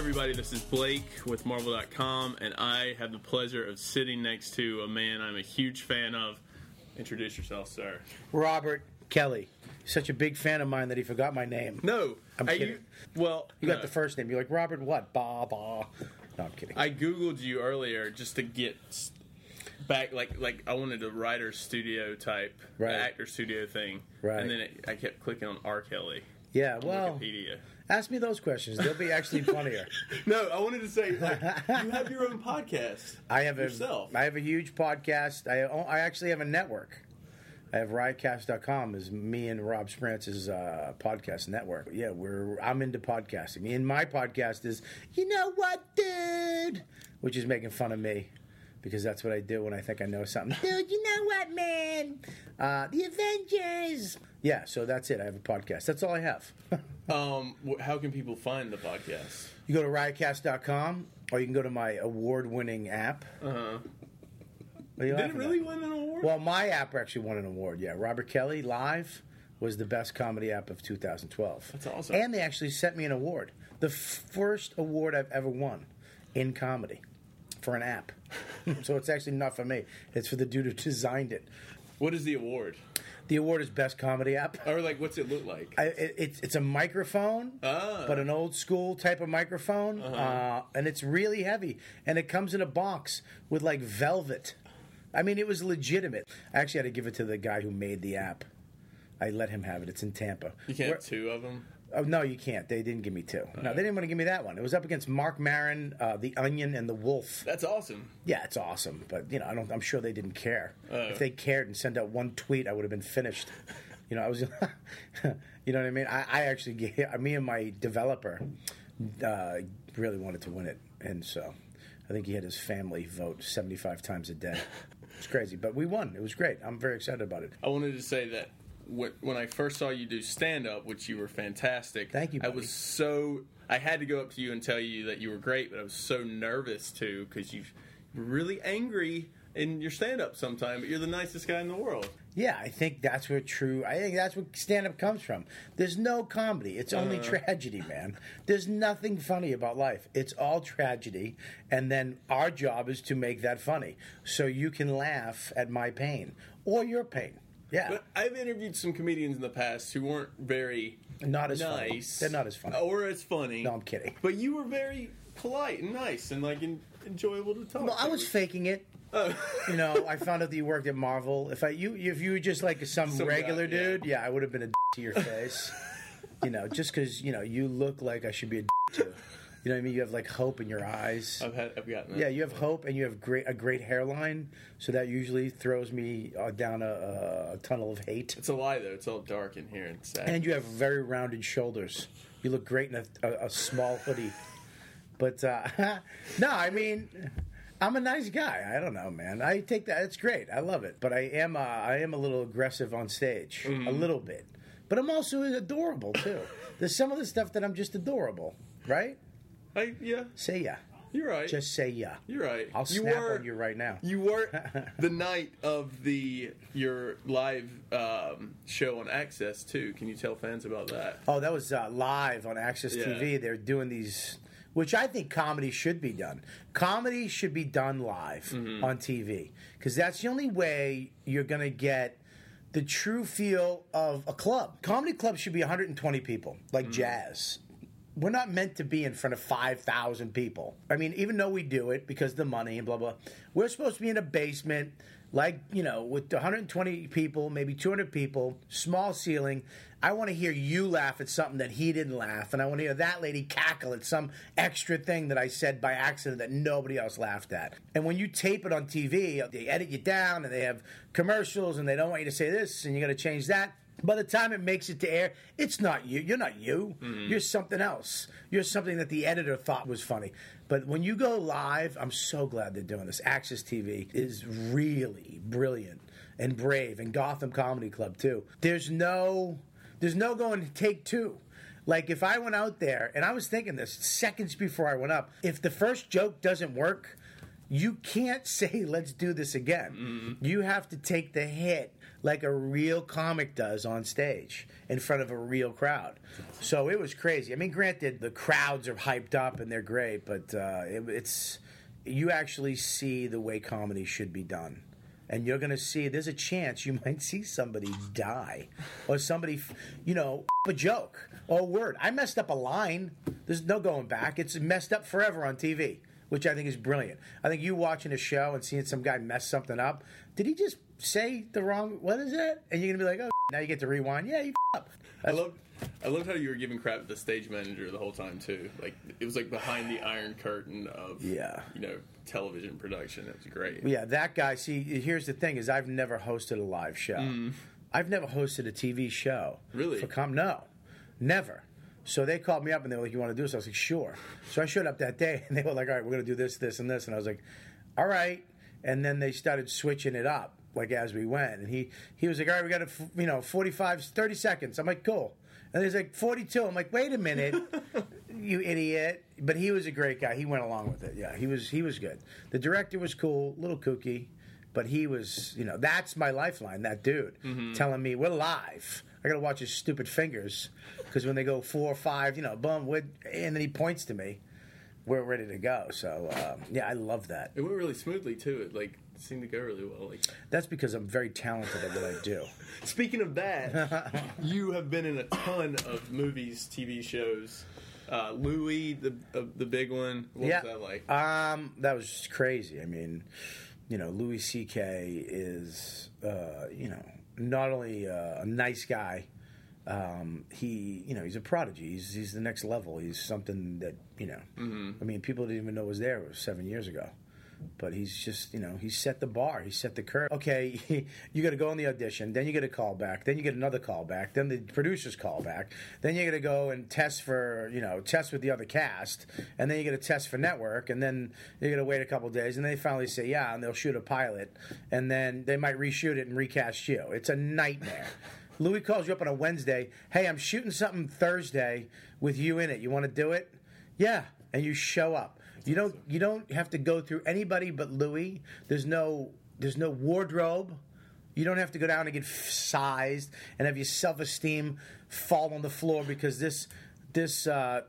everybody, this is Blake with Marvel.com, and I have the pleasure of sitting next to a man I'm a huge fan of. Introduce yourself, sir. Robert Kelly. Such a big fan of mine that he forgot my name. No, I'm kidding. well, You got no. the first name. You're like Robert what? Ba ba. No, I'm kidding. I googled you earlier just to get back, like like I wanted a writer studio type, Right. actor studio thing, Right. And then it, I kept clicking on R. Kelly. yeah. Well, Wikipedia. Ask me those questions. They'll be actually funnier. No, I wanted to say like you have your own podcast. I have a yourself. I have a huge podcast. I I actually have a network. I have riotcast.com is me and Rob Sprantz's uh, podcast network. Yeah, we're I'm into podcasting. And my podcast is You Know What Dude, which is making fun of me because that's what I do when I think I know something. Dude, you know what, man? Uh, the Avengers. Yeah, so that's it. I have a podcast. That's all I have. um, how can people find the podcast? you go to riotcast.com or you can go to my award-winning app. Uh-huh. What are you Did it laughing at? really win an award? Well, my app actually won an award. Yeah, Robert Kelly Live was the best comedy app of 2012. That's awesome. And they actually sent me an award, the first award I've ever won in comedy for an app. so it's actually not for me; it's for the dude who designed it. what is the award? The award is best comedy app. Or like, what's it look like? I, it, it's it's a microphone, Ah. but an old school type of microphone, uh and it's really heavy, and it comes in a box with like velvet. I mean, it was legitimate. I actually had to give it to the guy who made the app. I let him have it. It's in Tampa. you can't Where- have two of them. Oh no, you can't. They didn't give me two. No, they didn't want to give me that one. It was up against Marc Maron, uh, the Onion, and the Wolf. That's awesome. Yeah, it's awesome, but you know, I don't. I'm sure they didn't care. Oh. if they cared and sent out one tweet, I would have been finished. You know, I was. you know what I mean? I, I actually, me and my developer uh, really wanted to win it, and so I think he had his family vote 75 times a day. It's crazy, but we won. It was great. I'm very excited about it. I wanted to say that when I first saw you do stand up, which you were fantastic. Thank you, I was so I had to go up to you and tell you that you were great, but I was so nervous too because you you're really angry in your stand up sometime, but you're the nicest guy in the world. Yeah, I think that's where true. I think that's where stand up comes from. There's no comedy. It's only uh. tragedy, man. There's nothing funny about life. It's all tragedy, and then our job is to make that funny, so you can laugh at my pain or your pain. Yeah, But I've interviewed some comedians in the past who weren't very not as funny. nice. They're not as funny. Oh, or as funny. No, I'm kidding. But you were very polite and nice and like en- enjoyable to talk. Well, I was faking it. Oh. You know, I found out that you worked at Marvel. If I you if you were just like some, Some regular guy, yeah. dude, yeah, I would have been a d- to your face. you know, just because you know you look like I should be a d- to. You know what I mean? You have like hope in your eyes. I've had I've gotten that. Yeah, you have hope and you have great a great hairline, so that usually throws me uh, down a, a tunnel of hate. It's a lie though. It's all dark in here and sad. And you have very rounded shoulders. You look great in a, a, a small hoodie. But uh, no, I mean, I'm a nice guy. I don't know, man. I take that. It's great. I love it. But I am uh, I am a little aggressive on stage, a little bit. But I'm also adorable too. There's some of the stuff that I'm just adorable, right? I, yeah, Say yeah. you're right. Just say yeah. you're right. I'll you snap were, on you right now. You were the night of the your live um, show on Access too. Can you tell fans about that? Oh, that was uh, live on Access Yeah. TV. They're doing these, which I think comedy should be done. Comedy should be done live Mm-hmm. on TV because that's the only way you're going to get the true feel of a club. Comedy club should be 120 people, like Mm-hmm. jazz. We're not meant to be in front of 5,000 people. I mean, even though we do it because the money and blah, blah, we're supposed to be in a basement, like, you know, with 120 people, maybe 200 people, small ceiling. I want to hear you laugh at something that he didn't laugh, and I want to hear that lady cackle at some extra thing that I said by accident that nobody else laughed at. And when you tape it on TV, they edit you down and they have commercials and they don't want you to say this and you got to change that. By the time it makes it to air, it's not you. You're not you. You're something else. You're something that the editor thought was funny. But when you go live, I'm so glad they're doing this. Access TV is really brilliant and brave, and Gotham Comedy Club too. There's no, there's no going to take two. Like if I went out there, and I was thinking this seconds before I went up, if the first joke doesn't work, you can't say let's do this again. You have to take the hit like a real comic does on stage in front of a real crowd. So it was crazy. I mean, granted, the crowds are hyped up and they're great, but uh, it, it's you actually see the way comedy should be done. And you're going to see, there's a chance you might see somebody die or somebody, you know, a joke or a word. I messed up a line. There's no going back. It's messed up forever on TV, which I think is brilliant. I think you watching a show and seeing some guy mess something up, did he just say the wrong, what is that? And you're going to be like, oh, now you get to rewind. Yeah, you up. I love, I loved how you were giving crap to the stage manager the whole time too. Like it was like behind the iron curtain of Yeah. you know, television production. It was great. Yeah, that guy. See, here's the thing: is I've never hosted a live show. Mm. I've never hosted a TV show. Really? For com? No, never. So they called me up and they were like, "You want to do this?" I was like, "Sure." So I showed up that day and they were like, "All right, we're going to do this, this, and this," and I was like, "All right." And then they started switching it up like as we went, and he he was like, "All right, we got a f- you know 45, 30 seconds." I'm like, "Cool." And he's like 42. I'm like, "Wait a minute." you idiot. But he was a great guy. He went along with it. Yeah, he was he was good. The director was cool, a little kooky, but he was, you know, that's my lifeline, that dude telling me we're live. I got to watch his stupid fingers because when they go four or five, you know, boom, and then he points to me, we're ready to go. So, um, yeah, I love that. It went really smoothly too. It like seemed to go really well. Like That's because I'm very talented at what I do. Speaking of that, you have been in a ton of movies, TV shows. Uh, Louis, the uh, the big one. What yeah. was that like? Um, that was just crazy. I mean, you know, Louis C.K. is, uh, you know, not only uh, a nice guy. Um, he, you know, he's a prodigy. He's he's the next level. He's something that you know. I mean, people didn't even know was there. It was seven years ago. But he's just, you know, he set the bar. He set the curve. Okay, you got to go on the audition. Then you get a call back. Then you get another call back. Then the producers call back. Then you got to go and test for, you know, test with the other cast. And then you get a test for network. And then you got to wait a couple days. And then they finally say, yeah, and they'll shoot a pilot. And then they might reshoot it and recast you. It's a nightmare. Louis calls you up on a Wednesday. Hey, I'm shooting something Thursday with you in it. You want to do it? Yeah. And you show up. You don't you don't have to go through anybody but Louis. There's no there's no wardrobe. You don't have to go down and get f- sized and have your self esteem fall on the floor because this this uh,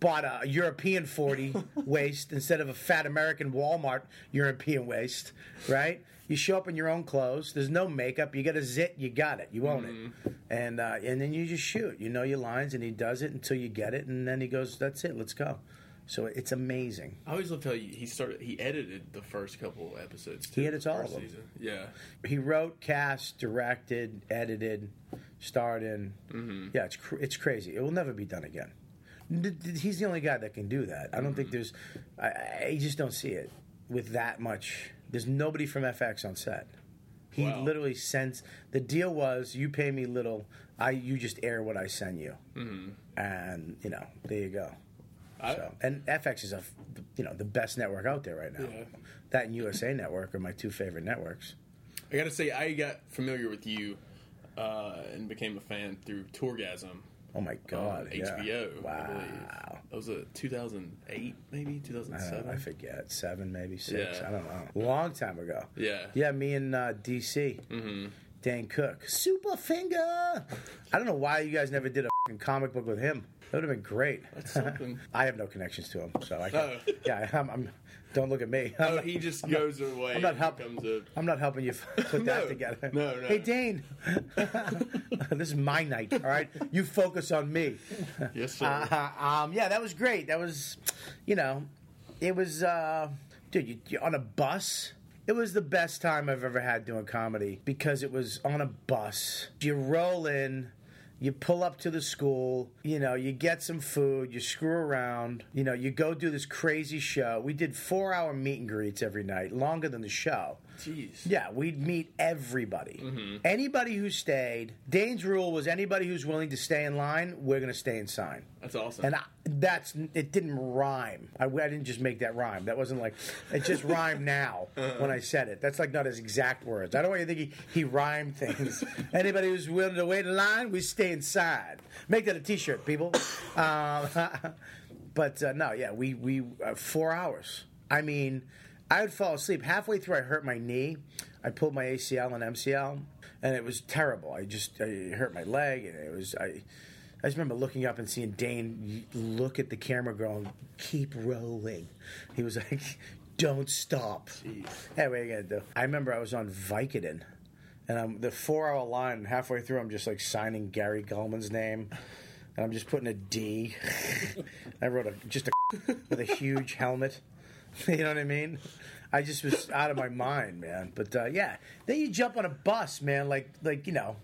bought a European 40 waist instead of a fat American Walmart European waist, right? You show up in your own clothes. There's no makeup. You got a zit. You got it. You own it. And uh, and then you just shoot. You know your lines, and he does it until you get it, and then he goes, "That's it. Let's go." So it's amazing. I always loved how you, he started. He edited the first couple episodes. Too, He edits all of them. Season. Yeah, He wrote, cast, directed, edited, starred in. Mm-hmm. Yeah, it's cr- it's crazy. It will never be done again. He's the only guy that can do that. I don't think mm-hmm. there's. I, I just don't see it with that much. There's nobody from FX on set. He Wow. literally sends. The deal was, you pay me little. I you just air what I send you, mm-hmm. and you know there you go. I, So, and FX is a, you know, the best network out there right now. Yeah. That and USA Network are my two favorite networks. I gotta say, I got familiar with you uh, and became a fan through Tourgasm. Oh my God! yeah. HBO. I believe. Wow. That was a 2008, maybe 2007. don't I forget seven, maybe six. Yeah. I don't know. Long time ago. Yeah. Yeah, me and uh, DC. Mm-hmm. Dane Cook, Super Finger. I don't know why you guys never did a comic book with him. That would have been great. That's something. I have no connections to him, so I can, Oh. yeah, I'm, I'm. Don't look at me. Oh, he just goes away. I'm not and help- becomes a. I'm not helping you put No, that together. no, no. Hey, Dane, this is my night. All right, you focus on me. Yes, sir. Uh, um, yeah, that was great. That was, you know, it was, uh, dude, you, you on a bus. It was the best time I've ever had doing comedy because it was on a bus. You roll in. You pull up to the school, you know, you get some food, you screw around, you know, you go do this crazy show. We did four hour meet and greets every night, longer than the show. Jeez. Yeah, we'd meet everybody. Anybody who stayed. Dane's rule was anybody who's willing to stay in line, we're going to stay in sign. That's awesome. And I, that's it didn't rhyme. I, I didn't just make that rhyme. That wasn't like it just rhymed now when I said it. That's like not his exact words. I don't want you to think he, he rhymed things. Anybody who's willing to wait in line, we stay inside. Make that a T-shirt, people. Um, but uh, no, yeah, we we uh, four hours. I mean, I would fall asleep halfway through. I hurt my knee. I pulled my ACL and MCL, and it was terrible. I just I hurt my leg, and it was I. I just remember looking up and seeing Dane look at the camera, going, "Keep rolling." He was like, "Don't stop." Hey, what are you gonna do? I remember I was on Vicodin, and I'm the four-hour line. Halfway through, I'm just like signing Gary Gulman's name, and I'm just putting a D. I wrote a just a with a huge helmet. You know what I mean? I just was out of my mind, man. But uh, yeah, then you jump on a bus, man, like like you know,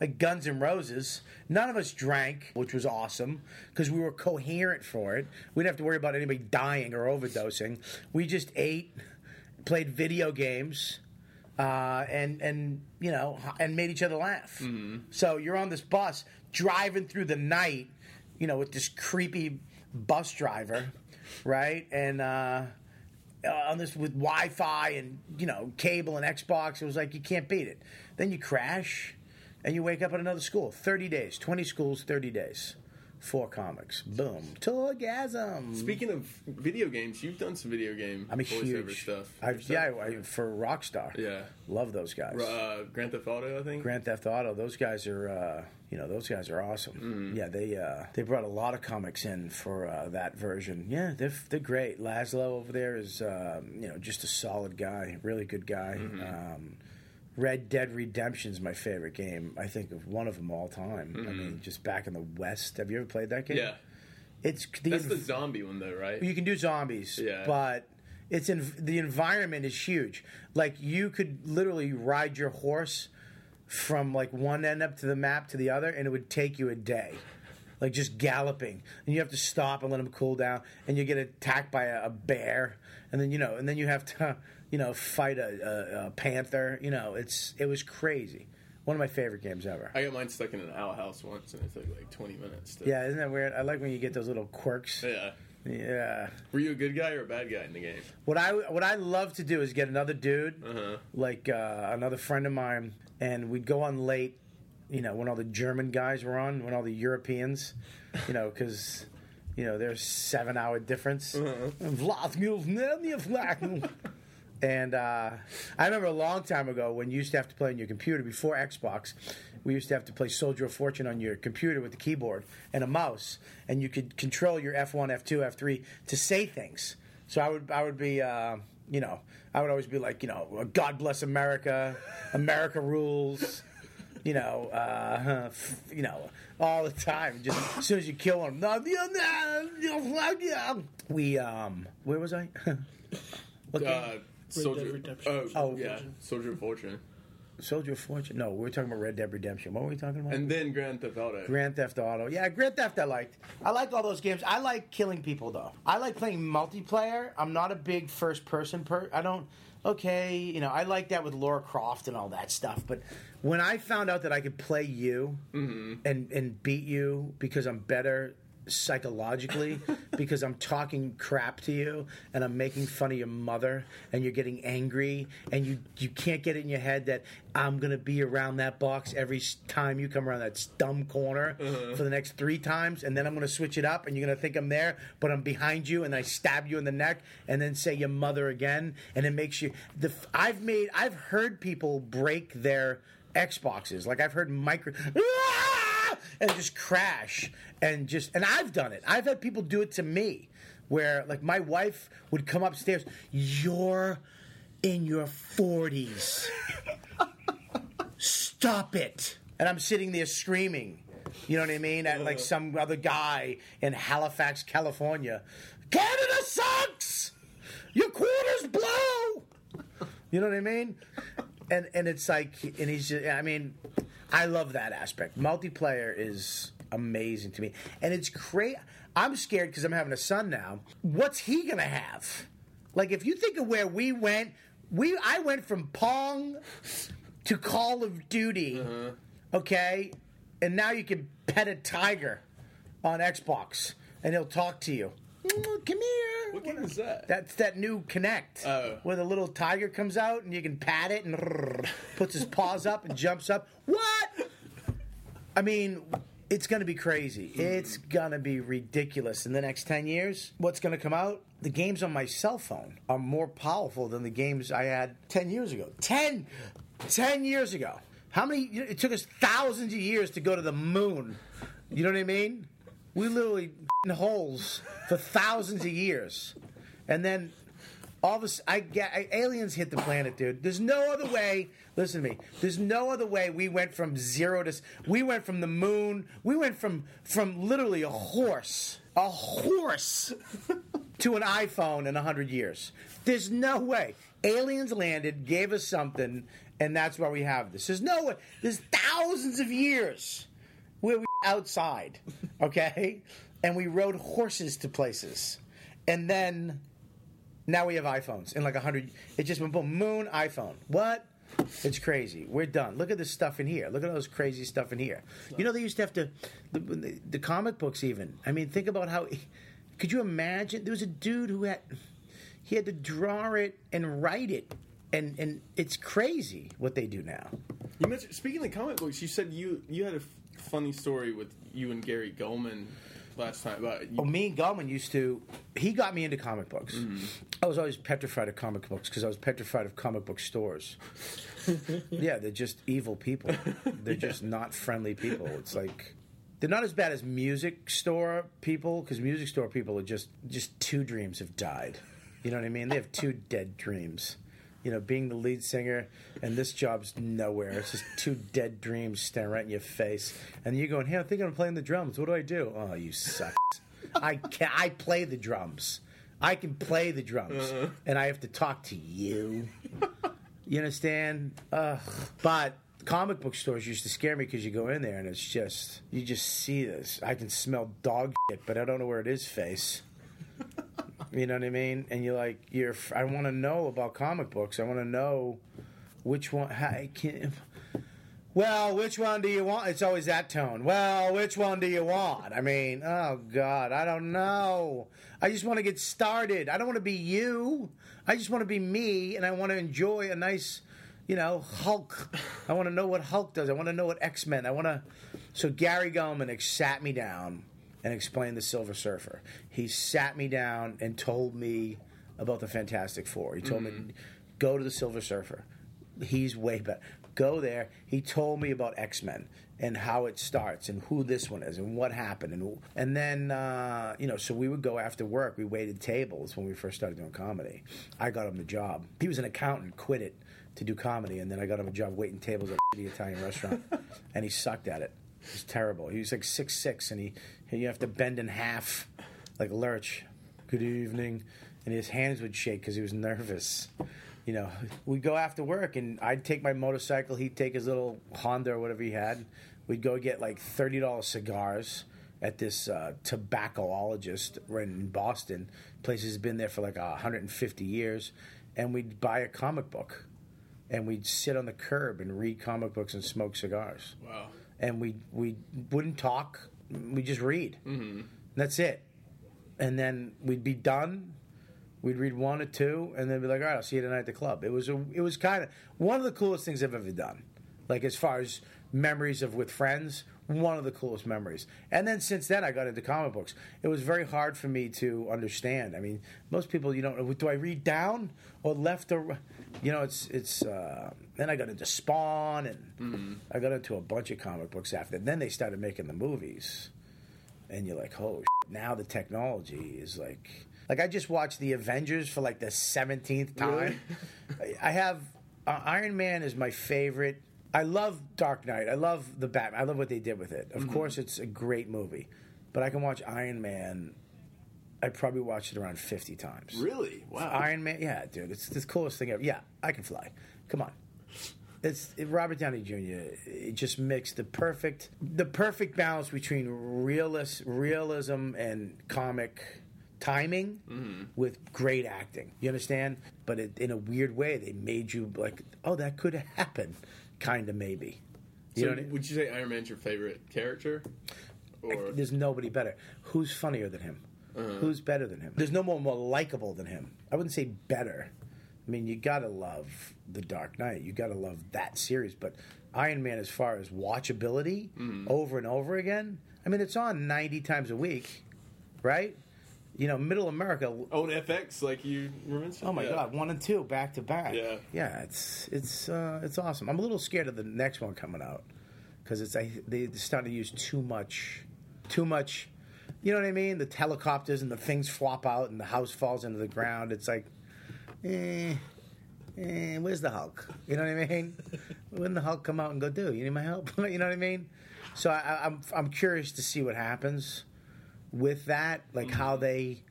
like Guns N' Roses. None of us drank, which was awesome because we were coherent for it. We didn't have to worry about anybody dying or overdosing. We just ate, played video games. Uh, and and you know and made each other laugh. So you're on this bus driving through the night, you know, with this creepy bus driver, right? And uh, uh, on this with Wi-Fi and you know cable and Xbox. It was like you can't beat it. Then you crash, and you wake up at another school. Thirty days, twenty schools, thirty days, four comics. Boom, Tourgasm. Speaking of video games, you've done some video game I'm a voiceover huge stuff. I've, yeah, I, for Rockstar. Yeah. love those guys. Uh, Grand Theft Auto, I think. Grand Theft Auto. Those guys are, uh, you know, those guys are awesome. Yeah, they uh, they brought a lot of comics in for uh, that version. Yeah, they're they're great. Laszlo over there is, um, you know, just a solid guy, really good guy. Um, Red Dead Redemption's my favorite game. I think of one of them all time. I mm-hmm. mean, just back in the West. Have you ever played that game? yeah. it's the That's the zombie one, though, right? you can do zombies, Yeah. but it's in the environment is huge. Like you could literally ride your horse from like one end up to the map to the other, and it would take you a day. Like just galloping, and you have to stop and let them cool down, and you get attacked by a, a bear, and then you know, and then you have to, you know, fight a, a, a panther. You know, it's it was crazy. One of my favorite games ever. I got mine stuck in an outhouse once, and it took like 20 minutes. To, yeah, isn't that weird? I like when you get those little quirks. Yeah. Yeah. Were you a good guy or a bad guy in the game? What I what I love to do is get another dude, Uh-huh. like uh, another friend of mine, and we'd go on late. You know, when all the German guys were on, when all the Europeans, you know, because you know there's seven hour difference. And uh, I remember a long time ago when you used to have to play on your computer before Xbox. We used to have to play Soldier of Fortune on your computer with the keyboard and a mouse, and you could control your F1, F2, F3 to say things. So I would, I would be, uh, you know, I would always be like, you know, God bless America, America rules, you know, uh, you know, all the time. Just as soon as you kill them, we, um, where was I? What? Uh, Soldier. Redemption. Oh, Oh, yeah. Fortune. Soldier of Fortune. Soldier of Fortune. No, we were talking about Red Dead Redemption. What were we talking about? And then Grand Theft Auto. Grand Theft Auto. Yeah, Grand Theft I liked. I liked all those games. I like killing people though. I like playing multiplayer. I'm not a big first person per I don't okay, you know, I like that with Lara Croft and all that stuff, but when I found out that I could play you mm-hmm. and and beat you because I'm better psychologically because I'm talking crap to you and I'm making fun of your mother and you're getting angry and you you can't get it in your head that I'm gonna be around that box every time you come around that dumb corner uh-huh. for the next three times and then I'm gonna switch it up and you're gonna think I'm there but I'm behind you and I stab you in the neck and then say your mother again and it makes you the I've made I've heard people break their Xboxes. Like I've heard micro and just crash and just and I've done it. I've had people do it to me where like my wife would come upstairs, "You're in your 40s. Stop it." And I'm sitting there screaming. You know what I mean? At like some other guy in Halifax, California. Canada sucks. Your quarters blow. You know what I mean? And and it's like, and he's just, I mean, I love that aspect. Multiplayer is amazing to me, and it's great. I'm scared because I'm having a son now. What's he gonna have? Like, if you think of where we went, we I went from Pong to Call of Duty, uh-huh. okay, and now you can pet a tiger on Xbox, and he'll talk to you. "Mm, Come here. What game is that? That's that new Kinect, Oh. where the little tiger comes out and you can pat it and puts his paws up and jumps up. What? I mean, it's going to be crazy. It's going to be ridiculous in the next ten years. What's going to come out? the games on my cell phone are more powerful than the games I had 10 years ago. 10, 10 years ago. How many? It took us thousands of years to go to the moon. You know what I mean? We literally in holes for thousands of years, and then all of a s I get I, aliens hit the planet, dude. There's no other way. Listen to me. There's no other way. We went from zero to. We went from the moon. We went from from literally a horse, a horse, to an iPhone in hundred years. There's no way. Aliens landed, gave us something, and that's why we have this. There's no way. There's thousands of years outside, okay, and we rode horses to places, and then now we have iPhones in like a hundred. It just went boom, moon, iPhone. What? It's crazy. We're done. Look at this stuff in here. Look at all this crazy stuff in here. You know they used to have to the, the, the comic books even. I mean, think about how. Could you imagine? There was a dude who had he had to draw it and write it, and and it's crazy what they do now. You mentioned speaking of comic books. You said you you had a funny story with you and Gary Gulman last time about you, Oh, me and Gulman used to. He got me into comic books. Mm-hmm. I was always petrified of comic books because I was petrified of comic book stores. yeah, they're just evil people. They're just not friendly people. It's like they're not as bad as music store people because music store people are just just two dreams have died. You know what I mean? They have two dead dreams. You know, being the lead singer and this job's nowhere. It's just two dead dreams staring right in your face. And you're going, "Hey, I'm thinking of playing the drums. What do I do?" Oh, you suck. I can I play the drums. I can play the drums, uh-huh. and I have to talk to you. You understand? Ugh. But comic book stores used to scare me because you go in there and it's just you just see this. I can smell dog shit, but I don't know where it is. Face. You know what I mean? And you're like, you're. I want to know about comic books. I want to know which one. I can, well, which one do you want? It's always that tone. Well, which one do you want? I mean, oh God, I don't know. I just want to get started. I don't want to be you. I just want to be me, and I want to enjoy a nice, you know, Hulk. I want to know what Hulk does. I want to know what X Men. I want to. So Gary Gulman ex- sat me down and explained the Silver Surfer. He sat me down and told me about the Fantastic Four. He told me, go to the Silver Surfer. He's way better. Go there. He told me about X Men and how it starts and who this one is and what happened and who- and then uh, you know so we would go after work. We waited tables when we first started doing comedy. I got him the job. He was an accountant, quit it to do comedy, and then I got him a job waiting tables at the Italian restaurant, and he sucked at it. Was terrible. He was like six six, and he and you have to bend in half like Lurch. Good evening, and his hands would shake because he was nervous you know, we'd go after work and I'd take my motorcycle, he'd take his little Honda or whatever he had. We'd go get like $30 cigars at this uh, tobaccoologist right in Boston. Place has been there for like 150 years. And we'd buy a comic book and we'd sit on the curb and read comic books and smoke cigars. wow. And we, we wouldn't talk, we just read. Mm-hmm. That's it. And then we'd be done, We'd read one or two, and then be like, "All right, I'll see you tonight at the club." It was a, it was kind of one of the coolest things I've ever done. Like as far as memories of with friends, one of the coolest memories. And then since then, I got into comic books. It was very hard for me to understand. I mean, most people, you don't. Do I read down or left or, you know, it's it's. Uh, then I got into Spawn, and I got into a bunch of comic books after. And Then they started making the movies and you're like, oh, shit, now the technology is like, like I just watched the Avengers for like the seventeenth time. I have uh, Iron Man is my favorite. I love Dark Knight. I love the Batman. I love what they did with it. Of mm-hmm. course, it's a great movie, but I can watch Iron Man. I probably watched it around fifty times. Really? Wow. Iron Man, yeah, dude, it's the coolest thing ever. Yeah, I can fly. Come on. It's it, Robert Downey Jr. It just mixed the perfect the perfect balance between realist realism and comic timing mm-hmm. with great acting. You understand? But it, in a weird way, they made you like, oh, that could happen, kind of maybe. You so know what I mean? would you say Iron Man's your favorite character? Or There's nobody better. Who's funnier than him? Uh-huh. Who's better than him? There's no more more likable than him. I wouldn't say better. I mean, you gotta love The Dark Knight. You gotta love that series. But Iron Man, as far as watchability, mm-hmm. over and over again. I mean, it's on 90 times a week, right? You know, Middle America. On FX, like you were mentioning. Oh my Yeah. God, one and two back to back. Yeah. yeah, it's it's uh, it's awesome. I'm a little scared of the next one coming out because it's I, they, they're to use too much, too much. You know what I mean? The helicopters and the things flop out and the house falls into the ground. It's like, eh, eh, where's the Hulk? You know what I mean? when the Hulk come out and go, dude, you need my help? you know what I mean? So I- I'm I'm curious to see what happens with that, like how they.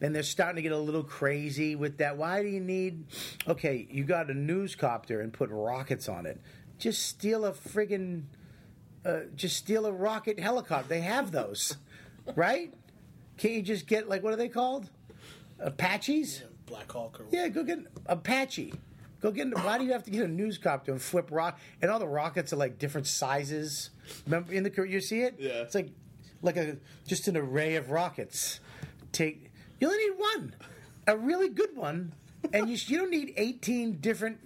Then they're starting to get a little crazy with that. Why do you need? Okay, you got a news copter and put rockets on it. Just steal a friggin' uh, just steal a rocket helicopter. They have those, right? Can't you just get like what are they called? Apaches? Black Hawk or Yeah, go get Apache. Go get. Why do you have to get a news copter and flip rock? And all the rockets are like different sizes. Remember in the you see it? Yeah. It's like like a just an array of rockets. Take you only need one, a really good one, and you you don't need eighteen different,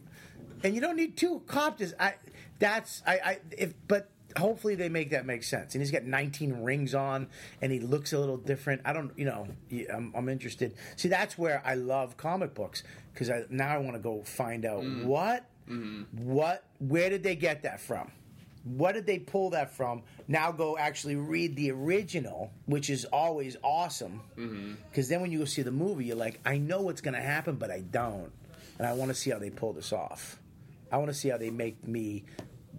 and you don't need two copters. I that's I I if but. Hopefully they make that make sense. And he's got 19 rings on, and he looks a little different. I don't, you know, I'm, I'm interested. See, that's where I love comic books because I, now I want to go find out mm. what, mm-hmm. what, where did they get that from? What did they pull that from? Now go actually read the original, which is always awesome. Mm-hmm. Because then when you go see the movie, you're like, I know what's going to happen, but I don't, and I want to see how they pull this off. I want to see how they make me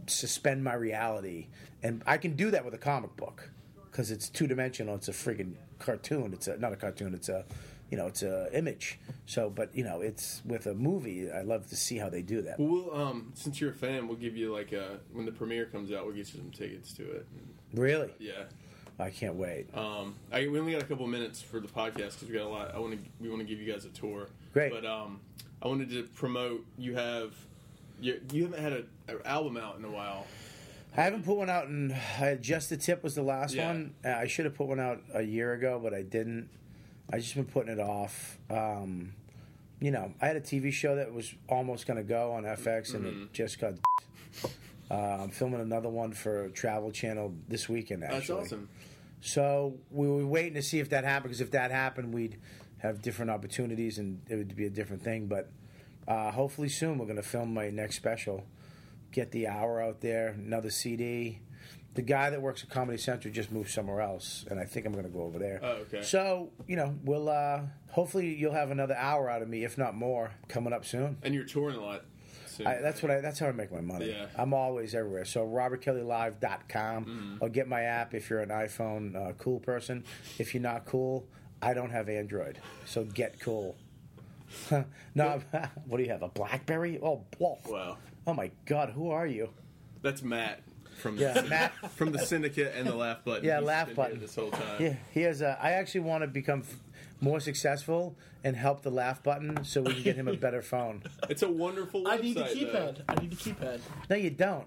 suspend my reality, and I can do that with a comic book because it's two dimensional. It's a friggin' cartoon. It's a not a cartoon. It's a you know it's a image. So, but you know, it's with a movie. I love to see how they do that. Well, we'll, um, since you're a fan, we'll give you like a when the premiere comes out, we'll get you some tickets to it. Really, Yeah. I can't wait. Um, I, we only got a couple minutes for the podcast because we got a lot. I want to we want to give you guys a tour. Great. But um, I wanted to promote. You have you, you haven't had a- an album out in a while. I haven't put one out and just the tip was the last Yeah. one. Uh, I should have put one out a year ago, but I didn't. I just been putting it off. Um, you know, I had a TV show that was almost going to go on FX, and Mm-hmm. it just got. Uh, I'm filming another one for Travel Channel this weekend. Actually, That's awesome. So we were waiting to see if that happened because if that happened, we'd have different opportunities and it would be a different thing. But uh, hopefully soon we're going to film my next special, get the hour out there, another CD. The guy that works at Comedy Central just moved somewhere else, and I think I'm going to go over there. Oh, okay. So you know, we'll uh, hopefully you'll have another hour out of me, if not more, coming up soon. And you're touring a lot. Soon. I, that's what I. That's how I make my money. Yeah. I'm always everywhere. So robertkellylive.com or get my app if you're an iPhone uh, cool person. If you're not cool, I don't have Android. So get cool. no, what do you have? A BlackBerry? Oh, whoa. Wow. Oh my God, who are you? That's Matt from Yeah, the, Matt. from the Syndicate and the Laugh Button. Yeah, He's Laugh been Button. here this whole time. Yeah, he has a. I actually want to become f- more successful and help the laugh button so we can get him a better phone. It's a wonderful. I need a website, though. keypad. I need a keypad. No, you don't.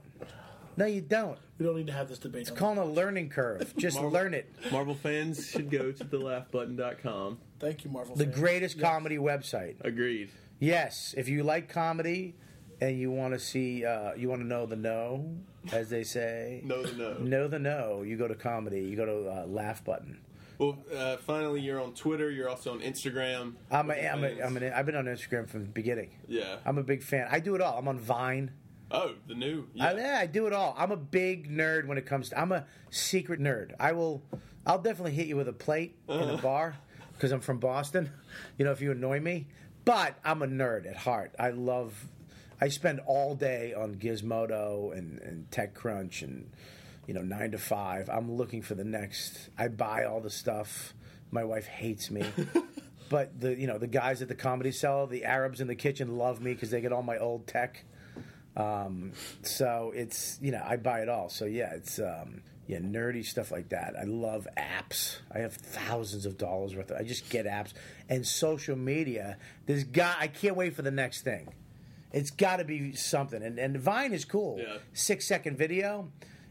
No, you don't. We don't need to have this debate. It's called a learning curve. Just Marvel- learn it. Marvel fans should go to thelaughbutton.com. Thank you, Marvel. The fans. greatest Yes. comedy website. Agreed. Yes, if you like comedy and you want to see, uh, you want to know the no, as they say. Know the no. Know the no. You go to comedy. You go to uh, Laugh Button. Well, uh, finally, you're on Twitter. You're also on Instagram. I'm a, I'm a. I'm an, I've been on Instagram from the beginning. Yeah. I'm a big fan. I do it all. I'm on Vine. Oh, the new. I, Yeah. yeah, I do it all. I'm a big nerd when it comes to. I'm a secret nerd. I will. I'll definitely hit you with a plate in a bar because I'm from Boston. You know, if you annoy me. But I'm a nerd at heart. I love. I spend all day on Gizmodo and, and TechCrunch and you know nine to five. I'm looking for the next. I buy all the stuff. My wife hates me. But the you know the guys at the comedy cell, the Arabs in the kitchen love me because they get all my old tech. Um, so it's you know I buy it all. So yeah, it's um, yeah nerdy stuff like that. I love apps. I have thousands of dollars worth. Of, I just get apps and social media. This guy, I can't wait for the next thing. It's got to be something. And and Vine is cool. Yeah. Six second video,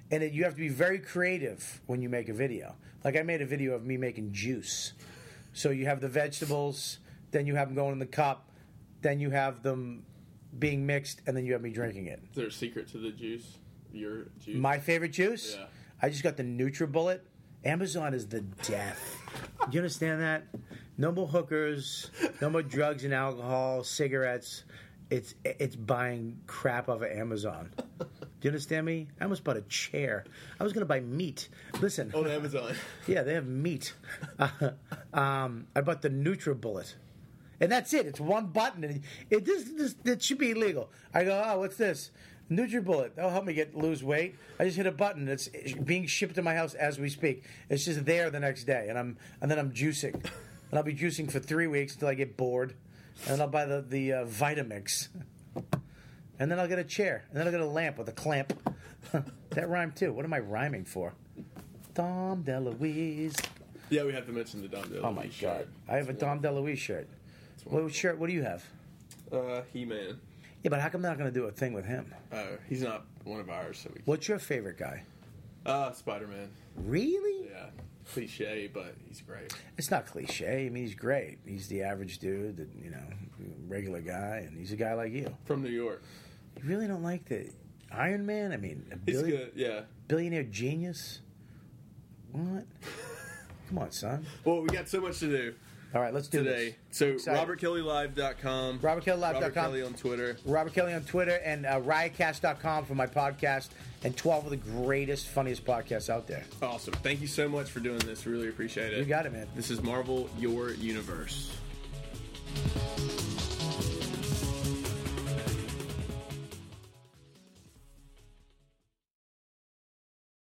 and it, you have to be very creative when you make a video. Like I made a video of me making juice. So you have the vegetables, then you have them going in the cup, then you have them being mixed, and then you have me drinking it. Is there a secret to the juice? Your juice? My favorite juice? Yeah. I just got the NutriBullet. Amazon is the death. Do you understand that? No more hookers. No more drugs and alcohol, cigarettes. It's it's buying crap off of Amazon. Do you understand me? I almost bought a chair. I was going to buy meat. Listen. On Amazon. Yeah, they have meat. um, I bought the NutriBullet. And that's it. It's one button. And it this, this it should be illegal. I go, oh, what's this? NutriBullet. That'll help me get lose weight. I just hit a button. It's being shipped to my house as we speak. It's just there the next day, and I'm and then I'm juicing, and I'll be juicing for three weeks until I get bored, and then I'll buy the the uh, Vitamix, and then I'll get a chair, and then I'll get a lamp with a clamp. that rhymed too. What am I rhyming for? Dom DeLuise. Yeah, we have to mention the Dom DeLuise Oh my shirt. god! I have a Dom DeLuise shirt. What shirt? What do you have? Uh, He Man. Yeah, but how come they're not going to do a thing with him? Uh, he's not one of ours, so we. What's your favorite guy? Uh, Spider Man. Really? Yeah, cliche, but he's great. It's not cliche. I mean, he's great. He's the average dude, that you know, regular guy, and he's a guy like you. From New York. You really don't like the Iron Man? I mean, a He's billion, good. Yeah. billionaire genius. What? Come on, son. Well, we got so much to do All right, let's do today. this. So Excited. RobertKellyLive.com. RobertKellyLive.com. Robert Kelly on Twitter. Robert Kelly on Twitter and uh, riotcast.com for my podcast and 12 of the greatest, funniest podcasts out there. Awesome. Thank you so much for doing this. Really appreciate it. You got it, man. This is Marvel Your Universe.